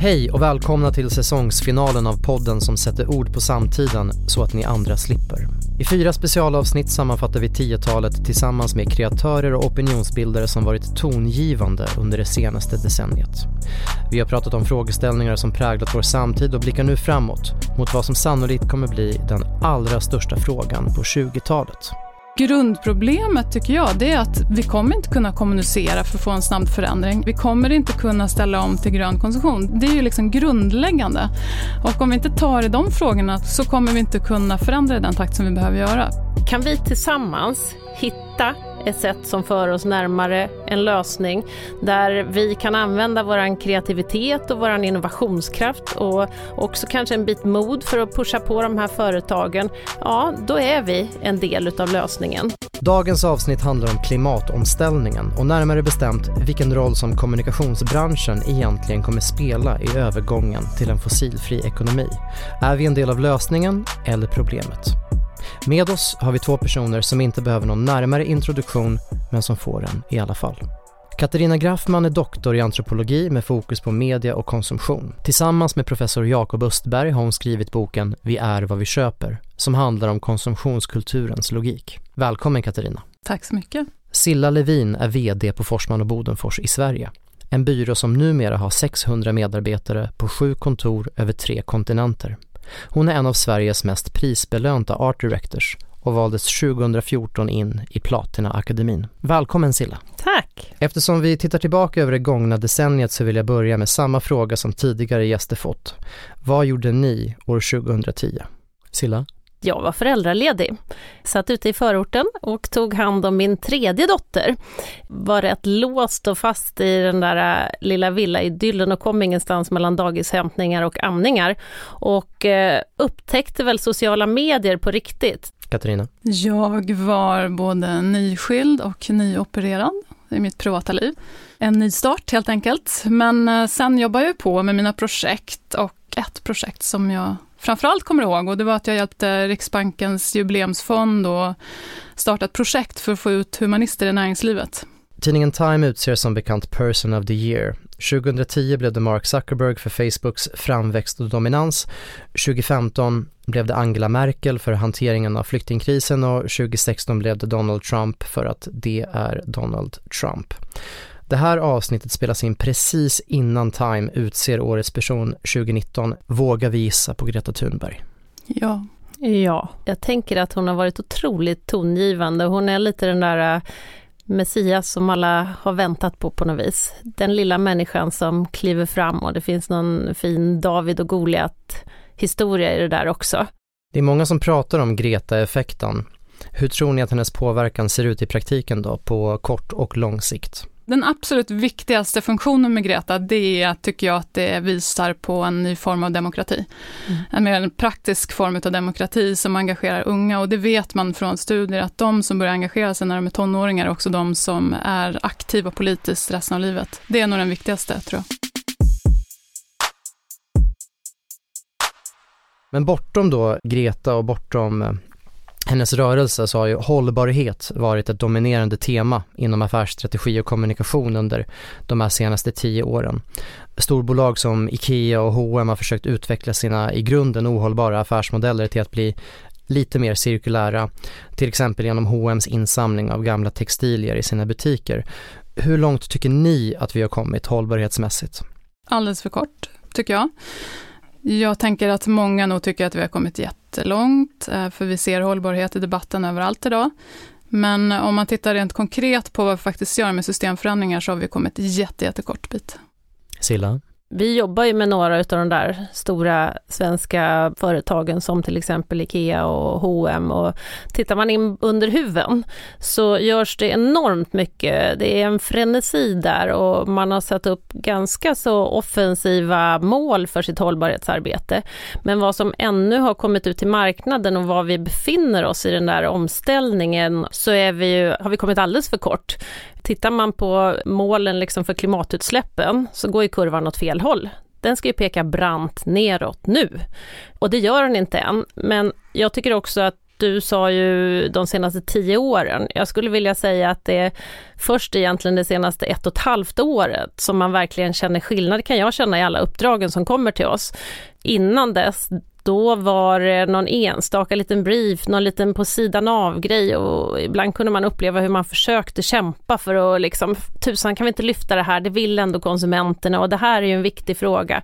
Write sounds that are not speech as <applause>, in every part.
Hej och välkomna till säsongsfinalen av podden som sätter ord på samtiden så att ni andra slipper. I fyra specialavsnitt sammanfattar vi 10-talet tillsammans med kreatörer och opinionsbildare som varit tongivande under det senaste decenniet. Vi har pratat om frågeställningar som präglat vår samtid och blickar nu framåt mot vad som sannolikt kommer bli den allra största frågan på 20-talet. Grundproblemet tycker jag, det är att vi kommer inte kunna kommunicera för att få en snabb förändring. Vi kommer inte kunna ställa om till grön konsumtion. Det är ju liksom grundläggande. Och om vi inte tar i de frågorna så kommer vi inte kunna förändra i den takt som vi behöver göra. Kan vi tillsammans hitta ett sätt som för oss närmare en lösning där vi kan använda vår kreativitet och vår innovationskraft och också kanske en bit mod för att pusha på de här företagen, ja då är vi en del utav lösningen. Dagens avsnitt handlar om klimatomställningen och närmare bestämt vilken roll som kommunikationsbranschen egentligen kommer spela i övergången till en fossilfri ekonomi. Är vi en del av lösningen eller problemet? Med oss har vi två personer som inte behöver någon närmare introduktion men som får en i alla fall. Katarina Graffman är doktor i antropologi med fokus på media och konsumtion. Tillsammans med professor Jakob Östberg har hon skrivit boken Vi är vad vi köper som handlar om konsumtionskulturens logik. Välkommen Katarina. Tack så mycket. Silla Levin är VD på Forsman och Bodenfors i Sverige. En byrå som numera har 600 medarbetare på sju kontor över tre kontinenter. Hon är en av Sveriges mest prisbelönta art directors och valdes 2014 in i Platina-akademin. Välkommen Silla! Tack! Eftersom vi tittar tillbaka över det gångna decenniet så vill jag börja med samma fråga som tidigare gäster fått. Vad gjorde ni år 2010? Silla? Jag var föräldraledig, satt ute i förorten och tog hand om min tredje dotter. Var rätt låst och fast i den där äh, lilla villaidyllen och kom ingenstans mellan dagishämtningar och amningar. Och eh, upptäckte väl sociala medier på riktigt. Katarina? Jag var både nyskild och nyopererad i mitt privata liv. En ny start helt enkelt. Men äh, sen jobbade jag på med mina projekt och ett projekt som jag framförallt kommer ihåg och det var att jag hjälpte Riksbankens jubileumsfond och starta ett projekt för att få ut humanister i näringslivet. Tidningen Time utser som bekant Person of the Year. 2010 blev det Mark Zuckerberg för Facebooks framväxt och dominans. 2015 blev det Angela Merkel för hanteringen av flyktingkrisen och 2016 blev det Donald Trump för att det är Donald Trump. Det här avsnittet spelas in precis innan Time utser årets person 2019. Vågar vi gissa på Greta Thunberg? Ja. Ja, jag tänker att hon har varit otroligt tongivande. Hon är lite den där äh, Messias som alla har väntat på på något vis. Den lilla människan som kliver fram och det finns någon fin David och Goliat historia i det där också. Det är många som pratar om Greta-effekten. Hur tror ni att hennes påverkan ser ut i praktiken då, på kort och lång sikt? Den absolut viktigaste funktionen med Greta, det är, tycker jag, att det visar på en ny form av demokrati. Mm. En mer praktisk form av demokrati som engagerar unga och det vet man från studier att de som börjar engagera sig när de är tonåringar är också de som är aktiva politiskt resten av livet. Det är nog den viktigaste, tror jag. Men bortom då Greta och bortom eh, hennes rörelse så har ju hållbarhet varit ett dominerande tema inom affärsstrategi och kommunikation under de här senaste tio åren. Storbolag som IKEA och H&M har försökt utveckla sina i grunden ohållbara affärsmodeller till att bli lite mer cirkulära, till exempel genom H&M's insamling av gamla textilier i sina butiker. Hur långt tycker ni att vi har kommit hållbarhetsmässigt? Alldeles för kort, tycker jag. Jag tänker att många nog tycker att vi har kommit jättelångt, eh, för vi ser hållbarhet i debatten överallt idag. Men om man tittar rent konkret på vad vi faktiskt gör med systemförändringar så har vi kommit jättekort bit. Silla? Vi jobbar ju med några av de där stora svenska företagen som till exempel IKEA och H&M och tittar man in under huven så görs det enormt mycket. Det är en frenesi där och man har satt upp ganska så offensiva mål för sitt hållbarhetsarbete. Men vad som ännu har kommit ut till marknaden och var vi befinner oss i den där omställningen så är vi ju, har vi kommit alldeles för kort. Tittar man på målen liksom för klimatutsläppen så går ju kurvan åt fel håll. Den ska ju peka brant neråt nu. Och det gör den inte än. Men jag tycker också att Du sa ju de senaste tio åren. Jag skulle vilja säga att det är först egentligen det senaste ett och ett halvt året som man verkligen känner skillnad, kan jag känna i alla uppdragen som kommer till oss. Innan dess, då var det någon enstaka liten brief, någon liten på sidan av-grej och ibland kunde man uppleva hur man försökte kämpa för att liksom, tusan kan vi inte lyfta det här, det vill ändå konsumenterna och det här är ju en viktig fråga.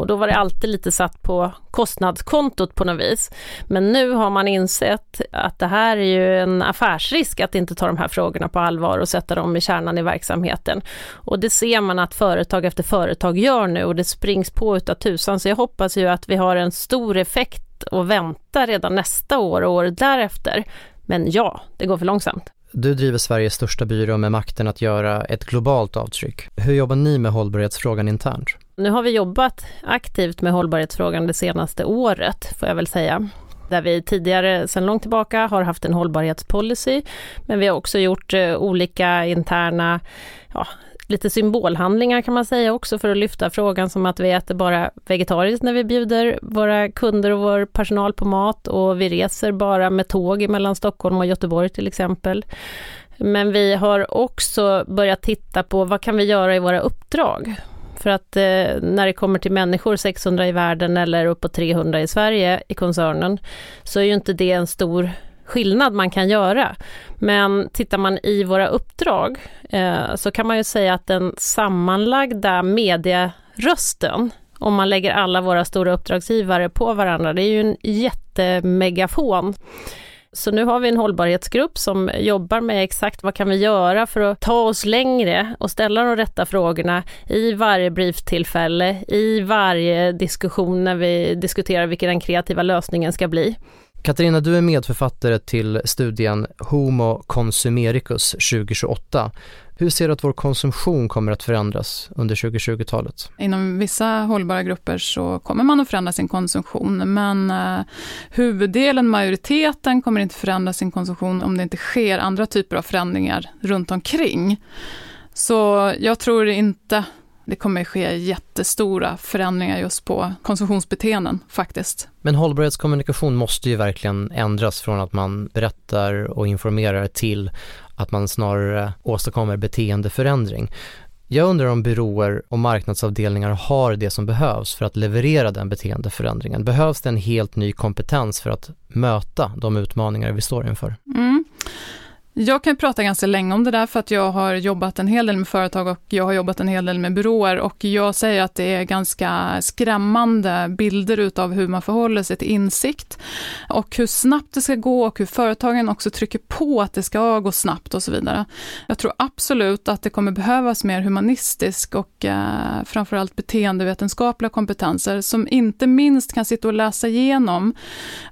Och då var det alltid lite satt på kostnadskontot på något vis. Men nu har man insett att det här är ju en affärsrisk att inte ta de här frågorna på allvar och sätta dem i kärnan i verksamheten. Och det ser man att företag efter företag gör nu och det springs på utav tusan. Så jag hoppas ju att vi har en stor effekt och vänta redan nästa år och året därefter. Men ja, det går för långsamt. Du driver Sveriges största byrå med makten att göra ett globalt avtryck. Hur jobbar ni med hållbarhetsfrågan internt? Nu har vi jobbat aktivt med hållbarhetsfrågan det senaste året, får jag väl säga. Där vi tidigare, sedan långt tillbaka, har haft en hållbarhetspolicy, men vi har också gjort eh, olika interna ja, lite symbolhandlingar kan man säga också för att lyfta frågan som att vi äter bara vegetariskt när vi bjuder våra kunder och vår personal på mat och vi reser bara med tåg mellan Stockholm och Göteborg till exempel. Men vi har också börjat titta på vad kan vi göra i våra uppdrag? För att eh, när det kommer till människor, 600 i världen eller uppåt 300 i Sverige i koncernen, så är ju inte det en stor skillnad man kan göra. Men tittar man i våra uppdrag eh, så kan man ju säga att den sammanlagda medierösten om man lägger alla våra stora uppdragsgivare på varandra, det är ju en jättemegafon. Så nu har vi en hållbarhetsgrupp som jobbar med exakt vad kan vi göra för att ta oss längre och ställa de rätta frågorna i varje brieftillfälle, i varje diskussion när vi diskuterar vilken den kreativa lösningen ska bli. Katarina, du är medförfattare till studien Homo Consumericus 2028. Hur ser du att vår konsumtion kommer att förändras under 2020-talet? Inom vissa hållbara grupper så kommer man att förändra sin konsumtion, men eh, huvuddelen, majoriteten, kommer inte förändra sin konsumtion om det inte sker andra typer av förändringar runt omkring. Så jag tror inte det kommer ske jättestora förändringar just på konsumtionsbeteenden faktiskt. Men hållbarhetskommunikation måste ju verkligen ändras från att man berättar och informerar till att man snarare åstadkommer beteendeförändring. Jag undrar om byråer och marknadsavdelningar har det som behövs för att leverera den beteendeförändringen. Behövs det en helt ny kompetens för att möta de utmaningar vi står inför? Mm. Jag kan prata ganska länge om det där för att jag har jobbat en hel del med företag och jag har jobbat en hel del med byråer och jag säger att det är ganska skrämmande bilder utav hur man förhåller sig till insikt och hur snabbt det ska gå och hur företagen också trycker på att det ska gå snabbt och så vidare. Jag tror absolut att det kommer behövas mer humanistisk och eh, framförallt beteendevetenskapliga kompetenser som inte minst kan sitta och läsa igenom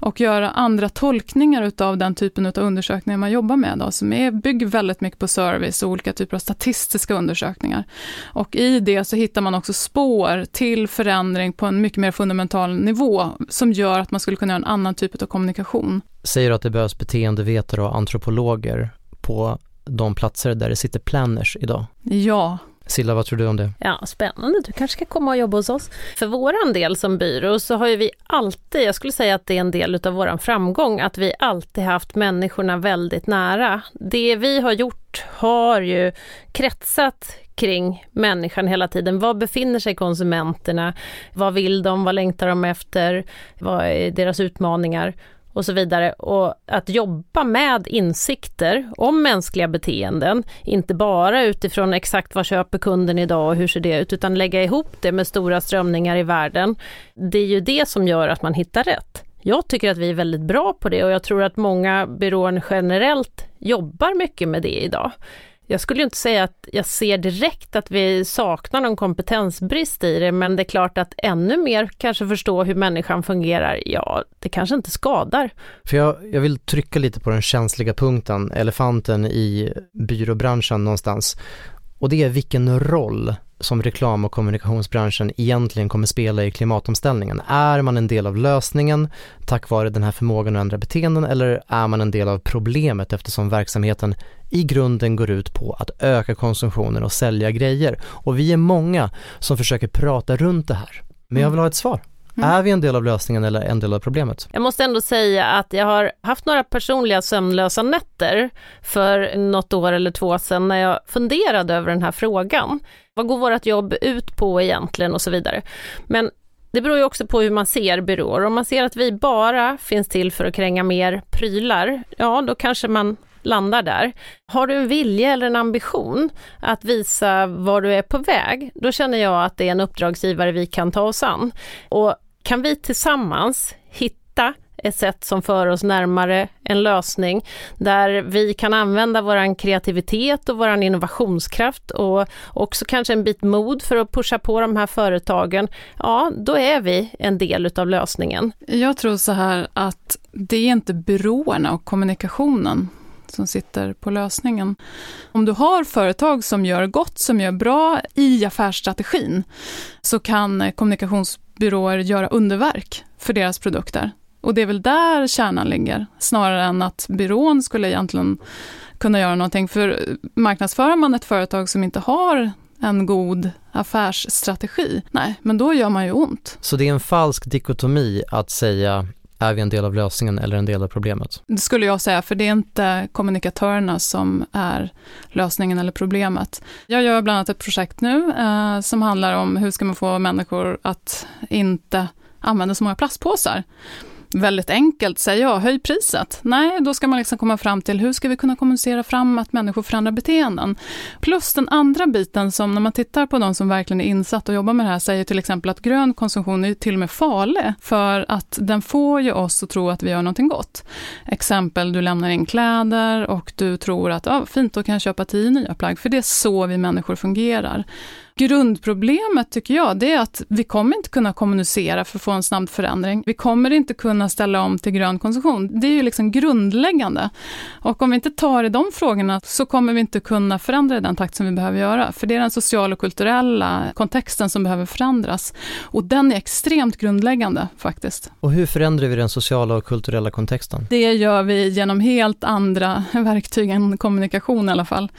och göra andra tolkningar utav den typen av undersökningar man jobbar med som är, bygger väldigt mycket på service och olika typer av statistiska undersökningar. Och i det så hittar man också spår till förändring på en mycket mer fundamental nivå som gör att man skulle kunna göra en annan typ av kommunikation. Säger du att det behövs beteendevetare och antropologer på de platser där det sitter planners idag? Ja, Silla, vad tror du om det? Ja, spännande. Du kanske ska komma och jobba hos oss. För våran del som byrå så har ju vi alltid, jag skulle säga att det är en del av våran framgång, att vi alltid haft människorna väldigt nära. Det vi har gjort har ju kretsat kring människan hela tiden. Var befinner sig konsumenterna? Vad vill de? Vad längtar de efter? Vad är deras utmaningar? Och så vidare. Och att jobba med insikter om mänskliga beteenden, inte bara utifrån exakt vad köper kunden idag och hur ser det ut, utan lägga ihop det med stora strömningar i världen. Det är ju det som gör att man hittar rätt. Jag tycker att vi är väldigt bra på det och jag tror att många byråer generellt jobbar mycket med det idag. Jag skulle inte säga att jag ser direkt att vi saknar någon kompetensbrist i det, men det är klart att ännu mer kanske förstå hur människan fungerar, ja, det kanske inte skadar. För jag, jag vill trycka lite på den känsliga punkten, elefanten i byråbranschen någonstans. Och det är vilken roll som reklam och kommunikationsbranschen egentligen kommer spela i klimatomställningen. Är man en del av lösningen tack vare den här förmågan att ändra beteenden eller är man en del av problemet eftersom verksamheten i grunden går ut på att öka konsumtionen och sälja grejer. Och vi är många som försöker prata runt det här. Men jag vill ha ett svar. Mm. Är vi en del av lösningen eller en del av problemet? Jag måste ändå säga att jag har haft några personliga sömnlösa nätter för något år eller två sedan när jag funderade över den här frågan. Vad går vårt jobb ut på egentligen och så vidare. Men det beror ju också på hur man ser byråer. Om man ser att vi bara finns till för att kränga mer prylar, ja då kanske man landar där. Har du en vilja eller en ambition att visa var du är på väg, då känner jag att det är en uppdragsgivare vi kan ta oss an. Och kan vi tillsammans hitta ett sätt som för oss närmare en lösning där vi kan använda vår kreativitet och vår innovationskraft och också kanske en bit mod för att pusha på de här företagen, ja då är vi en del utav lösningen. Jag tror så här att det är inte byråerna och kommunikationen som sitter på lösningen. Om du har företag som gör gott, som gör bra i affärsstrategin, så kan byråer göra underverk för deras produkter. Och det är väl där kärnan ligger, snarare än att byrån skulle egentligen kunna göra någonting. För marknadsför man ett företag som inte har en god affärsstrategi, nej, men då gör man ju ont. Så det är en falsk dikotomi att säga är vi en del av lösningen eller en del av problemet? Det skulle jag säga, för det är inte kommunikatörerna som är lösningen eller problemet. Jag gör bland annat ett projekt nu eh, som handlar om hur ska man få människor att inte använda så många plastpåsar väldigt enkelt säger jag, höj priset. Nej, då ska man liksom komma fram till hur ska vi kunna kommunicera fram att människor förändrar beteenden. Plus den andra biten som när man tittar på de som verkligen är insatt och jobbar med det här säger till exempel att grön konsumtion är till och med farlig för att den får ju oss att tro att vi gör någonting gott. Exempel, du lämnar in kläder och du tror att ja, fint, då kan jag köpa tio nya plagg. För det är så vi människor fungerar. Grundproblemet tycker jag, det är att vi kommer inte kunna kommunicera för att få en snabb förändring. Vi kommer inte kunna ställa om till grön konsumtion. Det är ju liksom grundläggande. Och om vi inte tar i de frågorna så kommer vi inte kunna förändra i den takt som vi behöver göra. För det är den sociala och kulturella kontexten som behöver förändras. Och den är extremt grundläggande faktiskt. Och hur förändrar vi den sociala och kulturella kontexten? Det gör vi genom helt andra verktyg än kommunikation i alla fall.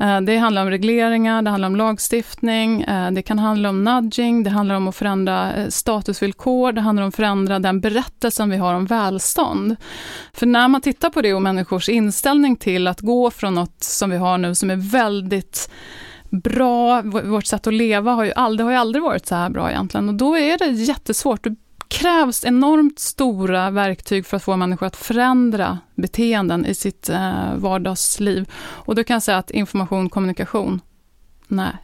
Eh, det handlar om regleringar, det handlar om lagstiftning, coaching, eh, det kan handla om nudging, det handlar om att förändra eh, statusvillkor, det handlar om att förändra den berättelsen vi har om välstånd. För när man tittar på det och människors inställning till att gå från något som vi har nu som är väldigt bra, vårt sätt att leva har ju aldrig, har ju aldrig varit så här bra egentligen och då är det jättesvårt. Det krävs enormt stora verktyg för att få människor att förändra beteenden i sitt eh, vardagsliv. Och då kan jag säga att information, kommunikation, nej,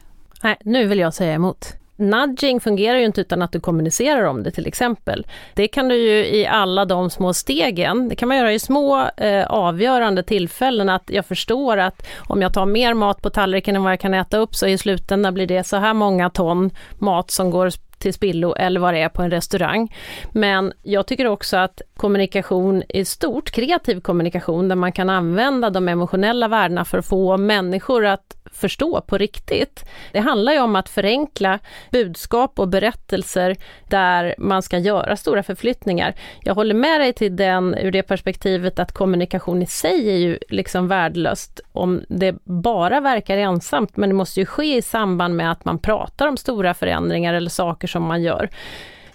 Nej, nu vill jag säga emot. Nudging fungerar ju inte utan att du kommunicerar om det till exempel. Det kan du ju i alla de små stegen, det kan man göra i små eh, avgörande tillfällen att jag förstår att om jag tar mer mat på tallriken än vad jag kan äta upp så i slutändan blir det så här många ton mat som går till spillo eller vad det är på en restaurang. Men jag tycker också att kommunikation i stort, kreativ kommunikation där man kan använda de emotionella värdena för att få människor att förstå på riktigt. Det handlar ju om att förenkla budskap och berättelser där man ska göra stora förflyttningar. Jag håller med dig till den ur det perspektivet att kommunikation i sig är ju liksom värdelöst om det bara verkar ensamt, men det måste ju ske i samband med att man pratar om stora förändringar eller saker som man gör.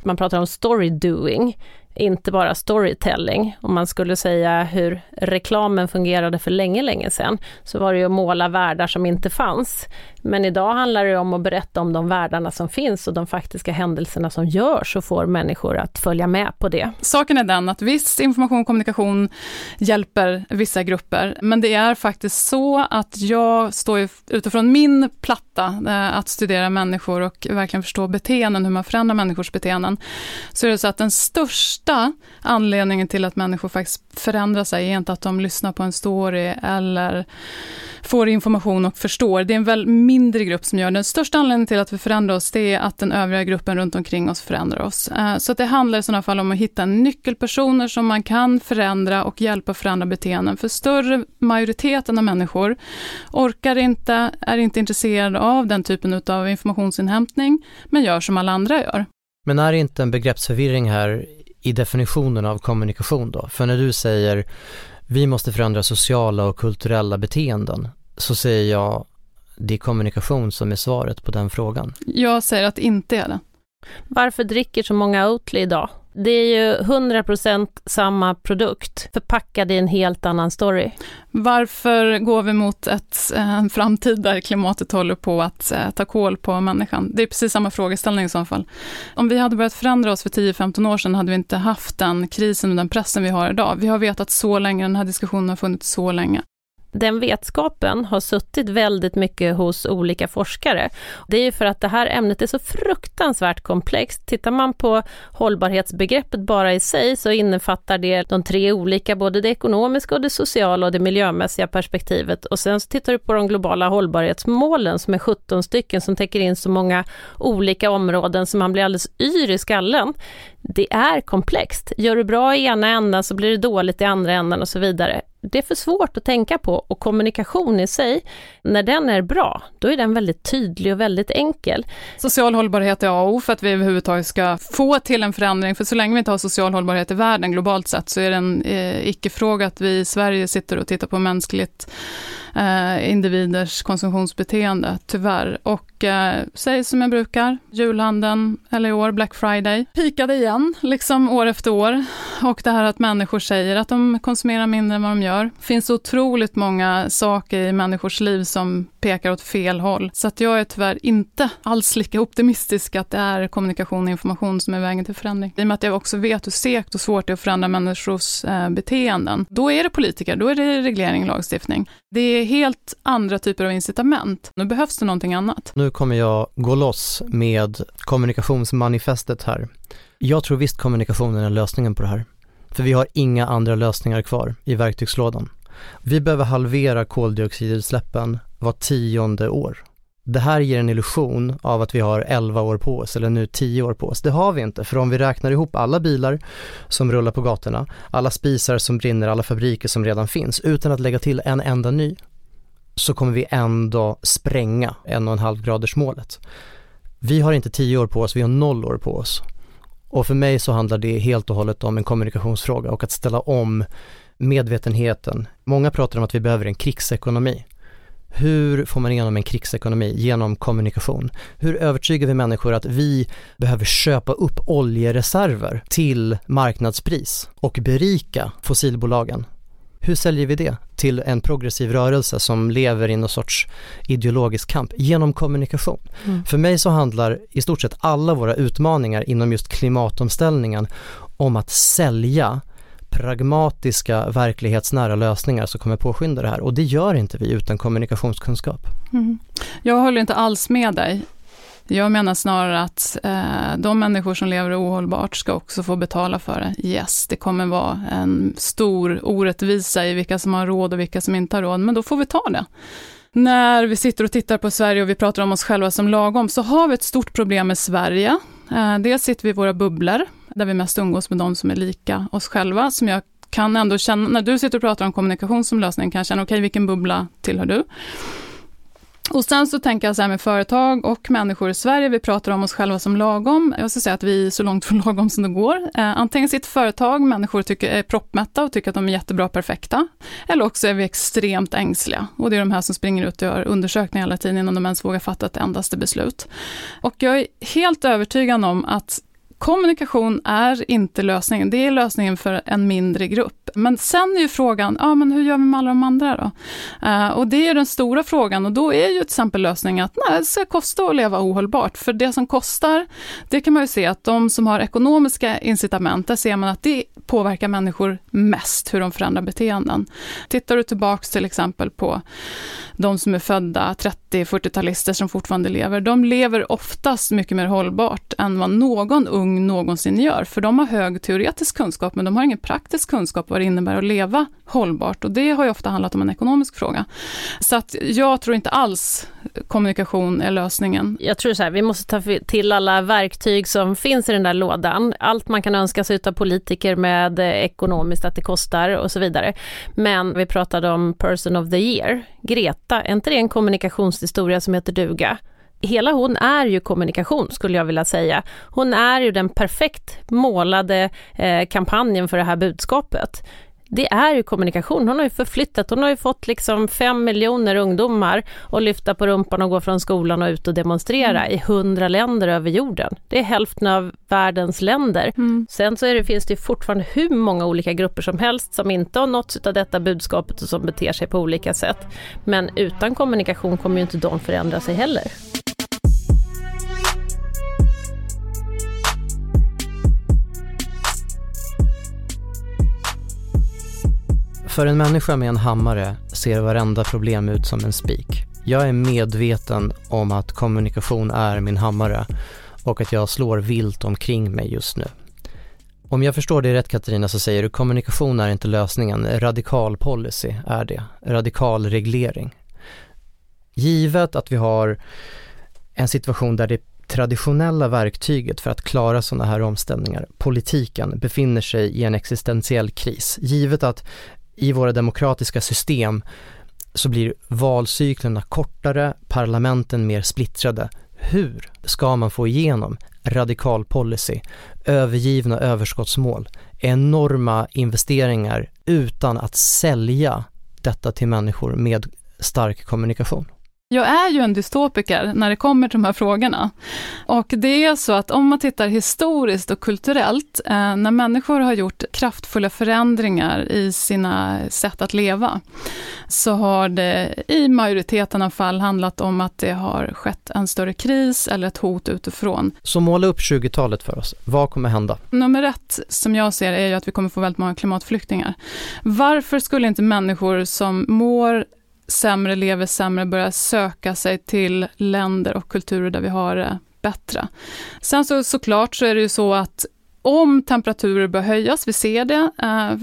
Man pratar om story doing inte bara storytelling. Om man skulle säga hur reklamen fungerade för länge, länge sedan, så var det ju att måla världar som inte fanns. Men idag handlar det om att berätta om de världarna som finns och de faktiska händelserna som görs och får människor att följa med på det. Saken är den att viss information och kommunikation hjälper vissa grupper, men det är faktiskt så att jag står utifrån min platta eh, att studera människor och verkligen förstå beteenden, hur man förändrar människors beteenden, så är det så att den största anledningen till att människor faktiskt förändrar sig är inte att de lyssnar på en story eller får information och förstår. Det är en väl mindre grupp som gör det. Den största anledningen till att vi förändrar oss, det är att den övriga gruppen runt omkring oss förändrar oss. Eh, så det handlar i sådana fall om att hitta nyckelpersoner som man kan förändra och hjälpa förändra beteenden. För större majoriteten av människor orkar inte, är inte intresserade av den typen av informationsinhämtning, men gör som alla andra gör. Men är det inte en begreppsförvirring här i definitionen av kommunikation då? För när du säger vi måste förändra sociala och kulturella beteenden, så säger jag det är kommunikation som är svaret på den frågan. Jag säger att det inte är det. Varför dricker så många Oatly idag? Det är ju 100% samma produkt förpackad i en helt annan story. Varför går vi mot ett, en framtid där klimatet håller på att eh, ta koll på människan? Det är precis samma frågeställning i så fall. Om vi hade börjat förändra oss för 10-15 år sedan hade vi inte haft den krisen och den pressen vi har idag. Vi har vetat så länge, den här diskussionen har funnits så länge den vetskapen har suttit väldigt mycket hos olika forskare. Det är ju för att det här ämnet är så fruktansvärt komplext. Tittar man på hållbarhetsbegreppet bara i sig så innefattar det de tre olika, både det ekonomiska och det sociala och det miljömässiga perspektivet. Och sen så tittar du på de globala hållbarhetsmålen som är 17 stycken som täcker in så många olika områden så man blir alldeles yr i skallen. Det är komplext. Gör du bra i ena änden så blir det dåligt i andra änden och så vidare det är för svårt att tänka på och kommunikation i sig, när den är bra, då är den väldigt tydlig och väldigt enkel. Social hållbarhet är A och O för att vi överhuvudtaget ska få till en förändring, för så länge vi inte har social hållbarhet i världen globalt sett så är det en eh, icke-fråga att vi i Sverige sitter och tittar på mänskligt eh, individers konsumtionsbeteende, tyvärr. Och eh, säg som jag brukar, julhandeln, eller i år Black Friday, pikade igen, liksom år efter år. Och det här att människor säger att de konsumerar mindre än vad de gör. Det finns otroligt många saker i människors liv som pekar åt fel håll. Så att jag är tyvärr inte alls lika optimistisk att det är kommunikation och information som är vägen till förändring. I och med att jag också vet hur segt och svårt det är att förändra människors eh, beteenden. Då är det politiker, då är det reglering, och lagstiftning. Det är helt andra typer av incitament. Nu behövs det någonting annat. Nu kommer jag gå loss med kommunikationsmanifestet här. Jag tror visst kommunikationen är lösningen på det här. För vi har inga andra lösningar kvar i verktygslådan. Vi behöver halvera koldioxidutsläppen var tionde år. Det här ger en illusion av att vi har 11 år på oss, eller nu 10 år på oss. Det har vi inte, för om vi räknar ihop alla bilar som rullar på gatorna, alla spisar som brinner, alla fabriker som redan finns, utan att lägga till en enda ny, så kommer vi ändå spränga en och en halv graders målet. Vi har inte 10 år på oss, vi har noll år på oss. Och för mig så handlar det helt och hållet om en kommunikationsfråga och att ställa om medvetenheten. Många pratar om att vi behöver en krigsekonomi. Hur får man igenom en krigsekonomi? Genom kommunikation. Hur övertygar vi människor att vi behöver köpa upp oljereserver till marknadspris och berika fossilbolagen? Hur säljer vi det till en progressiv rörelse som lever i någon sorts ideologisk kamp? Genom kommunikation. Mm. För mig så handlar i stort sett alla våra utmaningar inom just klimatomställningen om att sälja pragmatiska, verklighetsnära lösningar som kommer påskynda det här och det gör inte vi utan kommunikationskunskap. Mm. Jag håller inte alls med dig. Jag menar snarare att eh, de människor som lever ohållbart ska också få betala för det. Yes, det kommer vara en stor orättvisa i vilka som har råd och vilka som inte har råd, men då får vi ta det. När vi sitter och tittar på Sverige och vi pratar om oss själva som lagom, så har vi ett stort problem med Sverige. Eh, dels sitter vi i våra bubblor, där vi mest umgås med de som är lika oss själva, som jag kan ändå känna, när du sitter och pratar om kommunikation som lösning, kan jag känna, okej, okay, vilken bubbla tillhör du? Och sen så tänker jag så här med företag och människor i Sverige, vi pratar om oss själva som lagom. Jag ska säga att vi är så långt <laughs> från lagom som det går. Eh, antingen sitt företag, människor tycker är proppmätta och tycker att de är jättebra perfekta. Eller också är vi extremt ängsliga. Och det är de här som springer ut och gör undersökningar hela tiden innan de ens vågar fatta ett endaste beslut. Och jag är helt övertygad om att kommunikation är inte lösningen, det är lösningen för en mindre grupp. Men sen är ju frågan, ja men hur gör vi med alla de andra då? Uh, och det är den stora frågan och då är ju till exempel lösningen att nej, det ska kosta att leva ohållbart. För det som kostar, det kan man ju se att de som har ekonomiska incitament, där ser man att det påverkar människor mest, hur de förändrar beteenden. Tittar du tillbaks till exempel på de som är födda 30-40-talister som fortfarande lever, de lever oftast mycket mer hållbart än vad någon ung någonsin gör, för de har hög teoretisk kunskap, men de har ingen praktisk kunskap vad det innebär att leva hållbart och det har ju ofta handlat om en ekonomisk fråga. Så att jag tror inte alls kommunikation är lösningen. Jag tror så här, vi måste ta till alla verktyg som finns i den där lådan. Allt man kan önska sig av politiker med eh, ekonomiskt att det kostar och så vidare. Men vi pratade om person of the year, Greta, är inte det en kommunikationshistoria som heter duga? hela hon är ju kommunikation skulle jag vilja säga. Hon är ju den perfekt målade eh, kampanjen för det här budskapet det är ju kommunikation. Hon har ju förflyttat, hon har ju fått liksom fem miljoner ungdomar att lyfta på rumpan och gå från skolan och ut och demonstrera mm. i hundra länder över jorden. Det är hälften av världens länder. Mm. Sen så det, finns det fortfarande hur många olika grupper som helst som inte har nåtts av detta budskapet och som beter sig på olika sätt. Men utan kommunikation kommer ju inte de förändra sig heller. För en människa med en hammare ser varenda problem ut som en spik. Jag är medveten om att kommunikation är min hammare och att jag slår vilt omkring mig just nu. Om jag förstår dig rätt Katarina så säger du kommunikation är inte lösningen, radikal policy är det, radikal reglering. Givet att vi har en situation där det traditionella verktyget för att klara sådana här omställningar, politiken, befinner sig i en existentiell kris. Givet att i våra demokratiska system så blir valcyklerna kortare, parlamenten mer splittrade. Hur ska man få igenom radikal policy, övergivna överskottsmål, enorma investeringar utan att sälja detta till människor med stark kommunikation? Jag är ju en dystopiker när det kommer till de här frågorna. Och det är så att om man tittar historiskt och kulturellt, eh, när människor har gjort kraftfulla förändringar i sina sätt att leva, så har det i majoriteten av fall handlat om att det har skett en större kris eller ett hot utifrån. Så måla upp 20-talet för oss. Vad kommer hända? Nummer ett, som jag ser är ju att vi kommer få väldigt många klimatflyktingar. Varför skulle inte människor som mår sämre lever sämre börjar söka sig till länder och kulturer där vi har det bättre. Sen så såklart så är det ju så att om temperaturer bör höjas, vi ser det. Eh,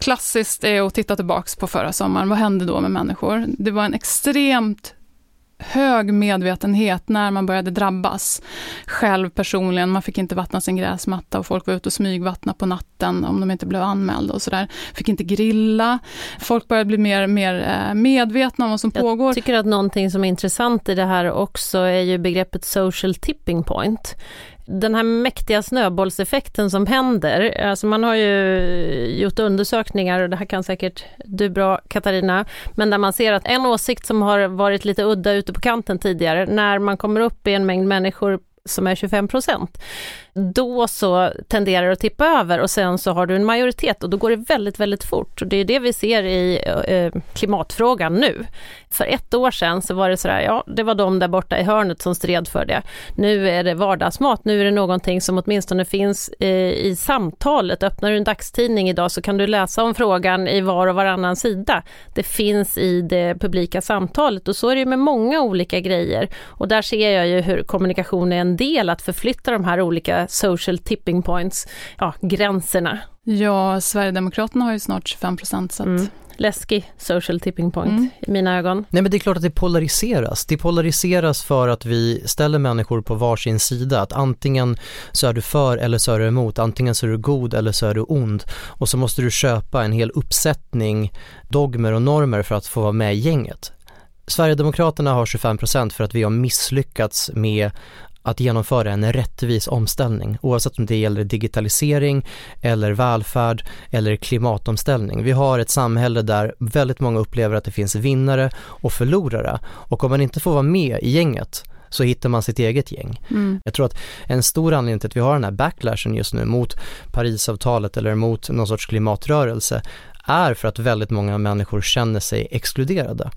klassiskt är att titta tillbaks på förra sommaren. Vad hände då med människor? Det var en extremt hög medvetenhet när man började drabbas. Själv personligen, man fick inte vattna sin gräsmatta och folk var ute och smygvattna på natten om de inte blev anmälda och sådär. Fick inte grilla. Folk började bli mer, mer eh, medvetna om vad som Jag pågår. Jag tycker att någonting som är intressant i det här också är ju begreppet social tipping point den här mäktiga snöbollseffekten som händer, alltså man har ju gjort undersökningar och det här kan säkert du bra Katarina, men där man ser att en åsikt som har varit lite udda ute på kanten tidigare, när man kommer upp i en mängd människor som är 25 procent, då så tenderar det att tippa över och sen så har du en majoritet och då går det väldigt, väldigt fort. Och det är det vi ser i eh, eh klimatfrågan nu. För ett år sedan så var det sådär, ja det var de där borta i hörnet som stred för det. Nu är det vardagsmat, nu är det någonting som åtminstone finns eh, i samtalet. Öppnar du en dagstidning idag så kan du läsa om frågan i var och varannan sida. Det finns i det publika samtalet och så är det med många olika grejer. Och där ser jag ju hur kommunikation är en del att förflytta de här olika social tipping points, ja, gränserna. Ja, Sverigedemokraterna har ju snart 25 procent så att... Mm. Läskig social tipping point mm. i mina ögon. Nej men det är klart att det polariseras. Det polariseras för att vi ställer människor på varsin sida. Att antingen så är du för eller så är du emot. Antingen så är du god eller så är du ond. Och så måste du köpa en hel uppsättning dogmer och normer för att få vara med i gänget. Sverigedemokraterna har 25% för att vi har misslyckats med att genomföra en rättvis omställning oavsett om det gäller digitalisering eller välfärd eller klimatomställning. Vi har ett samhälle där väldigt många upplever att det finns vinnare och förlorare och om man inte får vara med i gänget så hittar man sitt eget gäng. Mm. Jag tror att en stor anledning till att vi har den här backlashen just nu mot Parisavtalet eller mot någon sorts klimatrörelse är för att väldigt många människor känner sig exkluderade.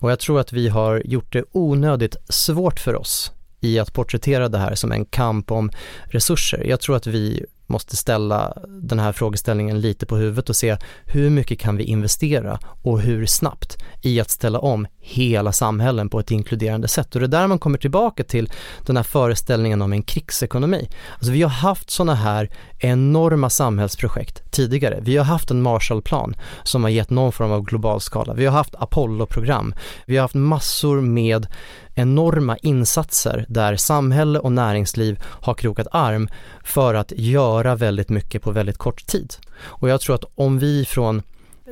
Och jag tror att vi har gjort det onödigt svårt för oss i att porträttera det här som en kamp om resurser. Jag tror att vi måste ställa den här frågeställningen lite på huvudet och se hur mycket kan vi investera och hur snabbt i att ställa om hela samhällen på ett inkluderande sätt. Och det är där man kommer tillbaka till den här föreställningen om en krigsekonomi. Alltså vi har haft sådana här enorma samhällsprojekt tidigare. Vi har haft en Marshallplan som har gett någon form av global skala. Vi har haft Apollo-program. Vi har haft massor med enorma insatser där samhälle och näringsliv har krokat arm för att göra väldigt mycket på väldigt kort tid. Och jag tror att om vi från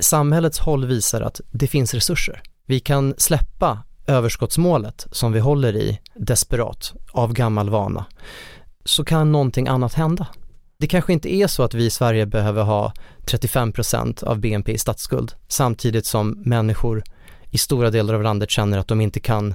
samhällets håll visar att det finns resurser, vi kan släppa överskottsmålet som vi håller i desperat av gammal vana, så kan någonting annat hända. Det kanske inte är så att vi i Sverige behöver ha 35% av BNP i statsskuld samtidigt som människor i stora delar av landet känner att de inte kan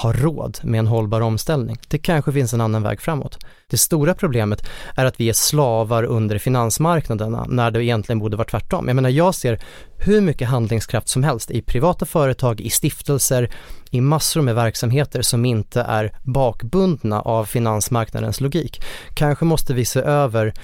har råd med en hållbar omställning. Det kanske finns en annan väg framåt. Det stora problemet är att vi är slavar under finansmarknaderna när det egentligen borde vara tvärtom. Jag menar, jag ser hur mycket handlingskraft som helst i privata företag, i stiftelser, i massor med verksamheter som inte är bakbundna av finansmarknadens logik. Kanske måste vi se över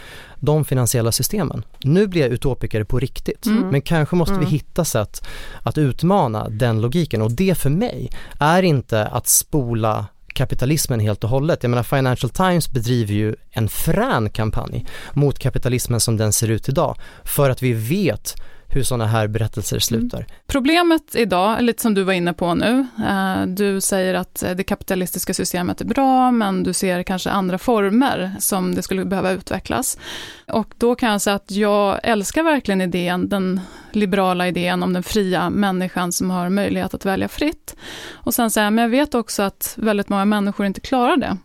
de finansiella systemen. Nu blir jag utopiker på riktigt, mm. men kanske måste mm. vi hitta sätt att utmana den logiken och det för mig är inte att spola kapitalismen helt och hållet. Jag menar Financial Times bedriver ju en frän kampanj mot kapitalismen som den ser ut idag för att vi vet hur sådana här berättelser mm. slutar. Mm. Problemet idag, lite som du var inne på nu, eh, du säger att det kapitalistiska systemet är bra, men du ser kanske andra former som det skulle behöva utvecklas. Och då kan jag säga att jag älskar verkligen idén, den liberala idén om den fria människan som har möjlighet att välja fritt. Och sen säger jag, men jag vet också att väldigt många människor inte klarar det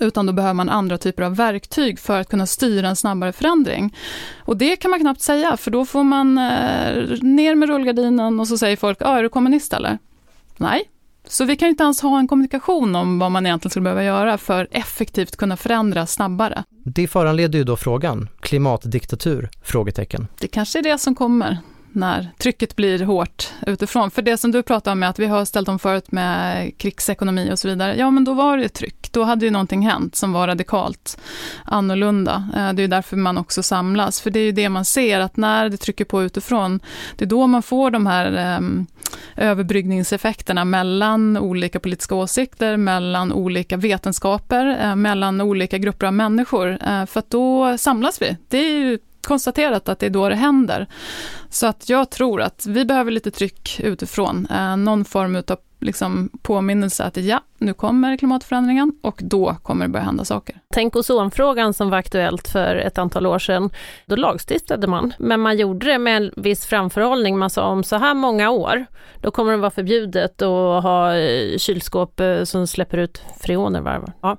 utan då behöver man andra typer av verktyg för att kunna styra en snabbare förändring. Och det kan man knappt säga, för då får man eh, ner med rullgardinen och så säger folk, ja, är du kommunist eller? Nej. Så vi kan inte ens ha en kommunikation om vad man egentligen skulle behöva göra för effektivt kunna förändra snabbare. Det föranleder ju då frågan, klimatdiktatur? Frågetecken. Det kanske är det som kommer när trycket blir hårt utifrån. För det som du pratar om, är att vi har ställt om förut med krigsekonomi och så vidare, ja men då var det tryck. Då hade ju någonting hänt som var radikalt annorlunda. Eh, det är därför man också samlas, för det är ju det man ser, att när det trycker på utifrån, det är då man får de här um, överbryggningseffekterna mellan olika politiska åsikter, mellan olika vetenskaper, eh, mellan olika grupper av människor. Eh, för att då samlas vi. Det är ju konstaterat att det är då det händer. Så att jag tror att vi behöver lite tryck utifrån, eh, någon form av liksom påminnelse att ja, nu kommer klimatförändringen och då kommer det börja hända saker. Tänk ozonfrågan som var aktuellt för ett antal år sedan. Då lagstiftade man, men man gjorde det med en viss framförhållning. Man sa om så här många år, då kommer det vara förbjudet att ha eh, kylskåp eh, som släpper ut freoner. Ja.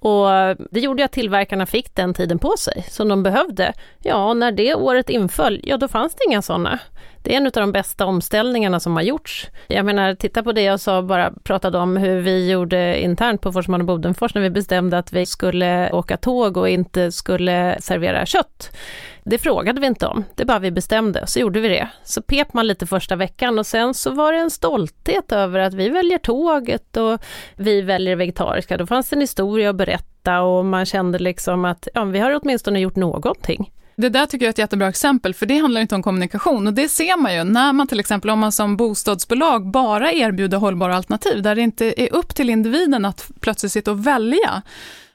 Och det gjorde att tillverkarna fick den tiden på sig som de behövde. Ja, när det året inföll, ja då fanns det inga sådana. Det är en av de bästa omställningarna som har gjorts. Jag menar, titta på det jag sa, bara pratade om hur vi gjorde internt på Forsman och Bodenfors när vi bestämde att vi skulle åka tåg och inte skulle servera kött. Det frågade vi inte om, det bara vi bestämde, så gjorde vi det. Så pep man lite första veckan och sen så var det en stolthet över att vi väljer tåget och vi väljer vegetariska. Då fanns det en historia att berätta och man kände liksom att ja, vi har åtminstone gjort någonting. Det där tycker jag är ett jättebra exempel, för det handlar inte om kommunikation. Och det ser man ju när man till exempel, om man som bostadsbolag bara erbjuder hållbara alternativ, där det inte är upp till individen att plötsligt sitta och välja,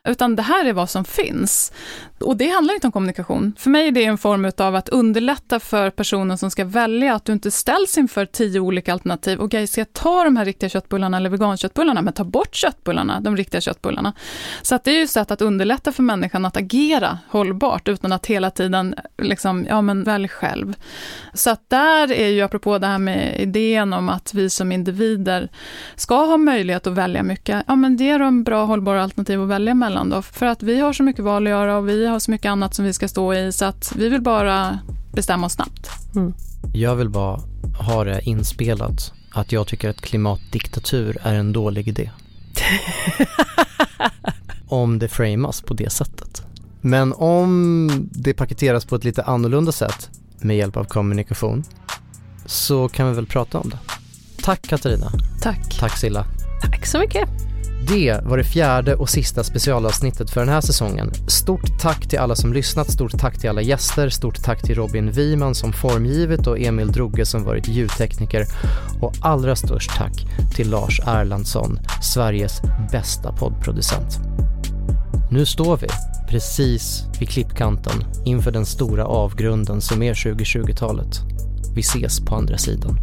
utan det här är vad som finns. Och det handlar inte om kommunikation. För mig är det en form av att underlätta för personen som ska välja, att du inte ställs inför tio olika alternativ. Och okay, ska jag ta de här riktiga köttbullarna eller veganköttbullarna, men ta bort köttbullarna, de riktiga köttbullarna. Så att det är ju ett sätt att underlätta för människan att agera hållbart, utan att hela tiden, liksom, ja men välj själv. Så att där är ju, apropå det här med idén om att vi som individer ska ha möjlighet att välja mycket, ja men ge dem bra hållbara alternativ att välja mellan då, för att vi har så mycket val att göra och vi har så mycket annat som vi ska stå i, så att vi vill bara bestämma oss snabbt. Mm. Jag vill bara ha det inspelat att jag tycker att klimatdiktatur är en dålig idé. <laughs> om det framas på det sättet. Men om det paketeras på ett lite annorlunda sätt med hjälp av kommunikation så kan vi väl prata om det. Tack Katarina. Tack. Tack Silla. Tack så mycket. Det var det fjärde och sista specialavsnittet för den här säsongen. Stort tack till alla som lyssnat, stort tack till alla gäster, stort tack till Robin Wiman som formgivit och Emil Drogge som varit ljudtekniker och allra störst tack till Lars Erlandsson, Sveriges bästa poddproducent. Nu står vi precis vid klippkanten inför den stora avgrunden som är 2020-talet. Vi ses på andra sidan.